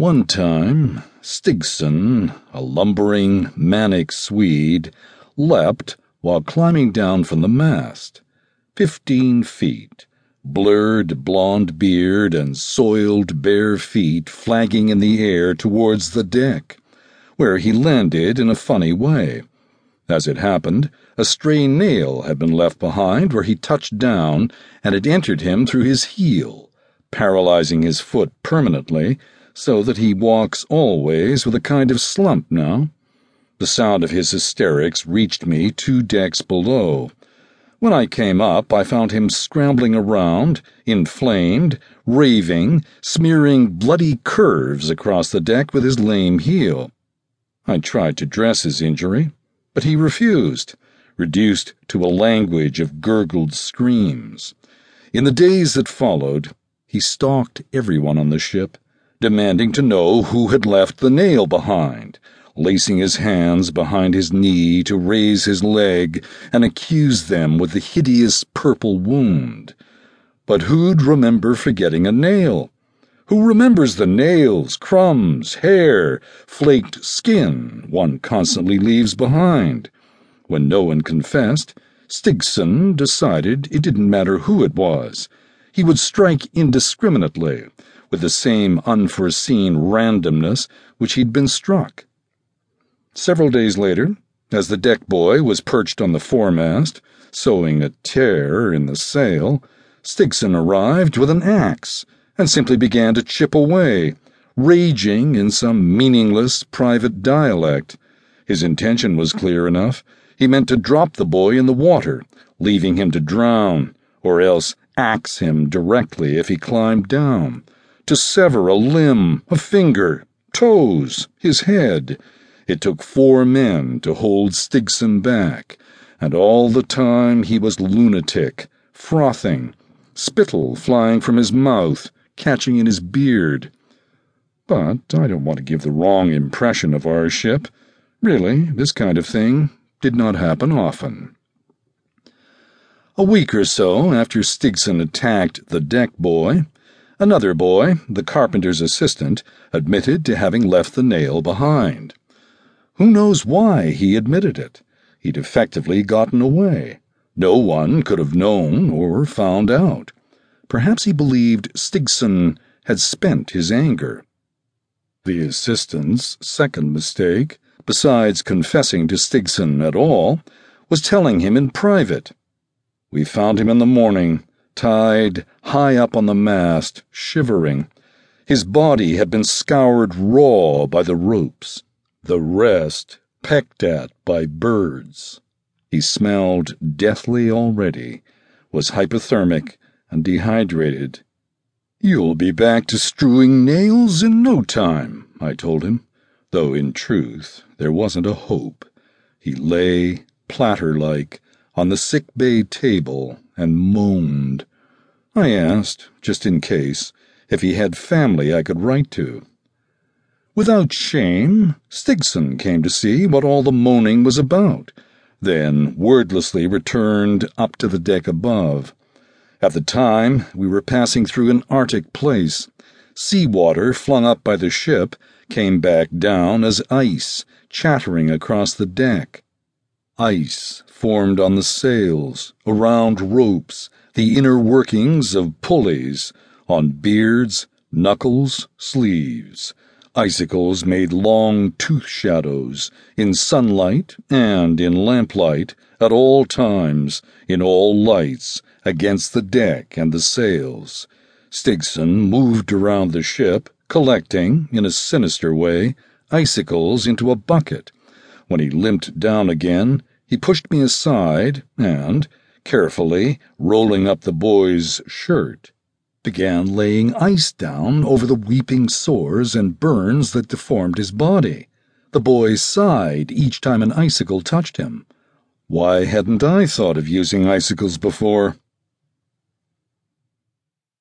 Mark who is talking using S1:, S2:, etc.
S1: One time, Stigson, a lumbering, manic Swede, leapt while climbing down from the mast. Fifteen feet, blurred blond beard and soiled bare feet flagging in the air towards the deck, where he landed in a funny way. As it happened, a stray nail had been left behind where he touched down and it entered him through his heel, paralyzing his foot permanently so that he walks always with a kind of slump now. The sound of his hysterics reached me two decks below. When I came up, I found him scrambling around, inflamed, raving, smearing bloody curves across the deck with his lame heel. I tried to dress his injury, but he refused, reduced to a language of gurgled screams. In the days that followed, he stalked everyone on the ship demanding to know who had left the nail behind, lacing his hands behind his knee to raise his leg and accuse them with the hideous purple wound. But who'd remember forgetting a nail? Who remembers the nails, crumbs, hair, flaked skin one constantly leaves behind? When no one confessed, Stigson decided it didn't matter who it was. He would strike indiscriminately with the same unforeseen randomness which he'd been struck. Several days later, as the deck boy was perched on the foremast, sewing a tear in the sail, Stigson arrived with an axe and simply began to chip away, raging in some meaningless private dialect. His intention was clear enough. He meant to drop the boy in the water, leaving him to drown, or else axe him directly if he climbed down to sever a limb, a finger, toes, his head. It took four men to hold Stigson back, and all the time he was lunatic, frothing, spittle flying from his mouth, catching in his beard. But I don't want to give the wrong impression of our ship. Really, this kind of thing did not happen often. A week or so after Stigson attacked the deck boy, Another boy, the carpenter's assistant, admitted to having left the nail behind. Who knows why he admitted it? He'd effectively gotten away. No one could have known or found out. Perhaps he believed Stigson had spent his anger. The assistant's second mistake, besides confessing to Stigson at all, was telling him in private. We found him in the morning tied high up on the mast, shivering. His body had been scoured raw by the ropes, the rest pecked at by birds. He smelled deathly already, was hypothermic and dehydrated. You'll be back to strewing nails in no time, I told him, though in truth there wasn't a hope. He lay, platter like, on the sick bay table and moaned. I asked, just in case, if he had family I could write to. Without shame, Stigson came to see what all the moaning was about, then wordlessly returned up to the deck above. At the time, we were passing through an Arctic place. Seawater flung up by the ship came back down as ice, chattering across the deck. Ice formed on the sails, around ropes, the inner workings of pulleys, on beards, knuckles, sleeves. Icicles made long tooth shadows, in sunlight and in lamplight, at all times, in all lights, against the deck and the sails. Stigson moved around the ship, collecting, in a sinister way, icicles into a bucket. When he limped down again, he pushed me aside and, carefully rolling up the boy's shirt, began laying ice down over the weeping sores and burns that deformed his body. The boy sighed each time an icicle touched him. Why hadn't I thought of using icicles before?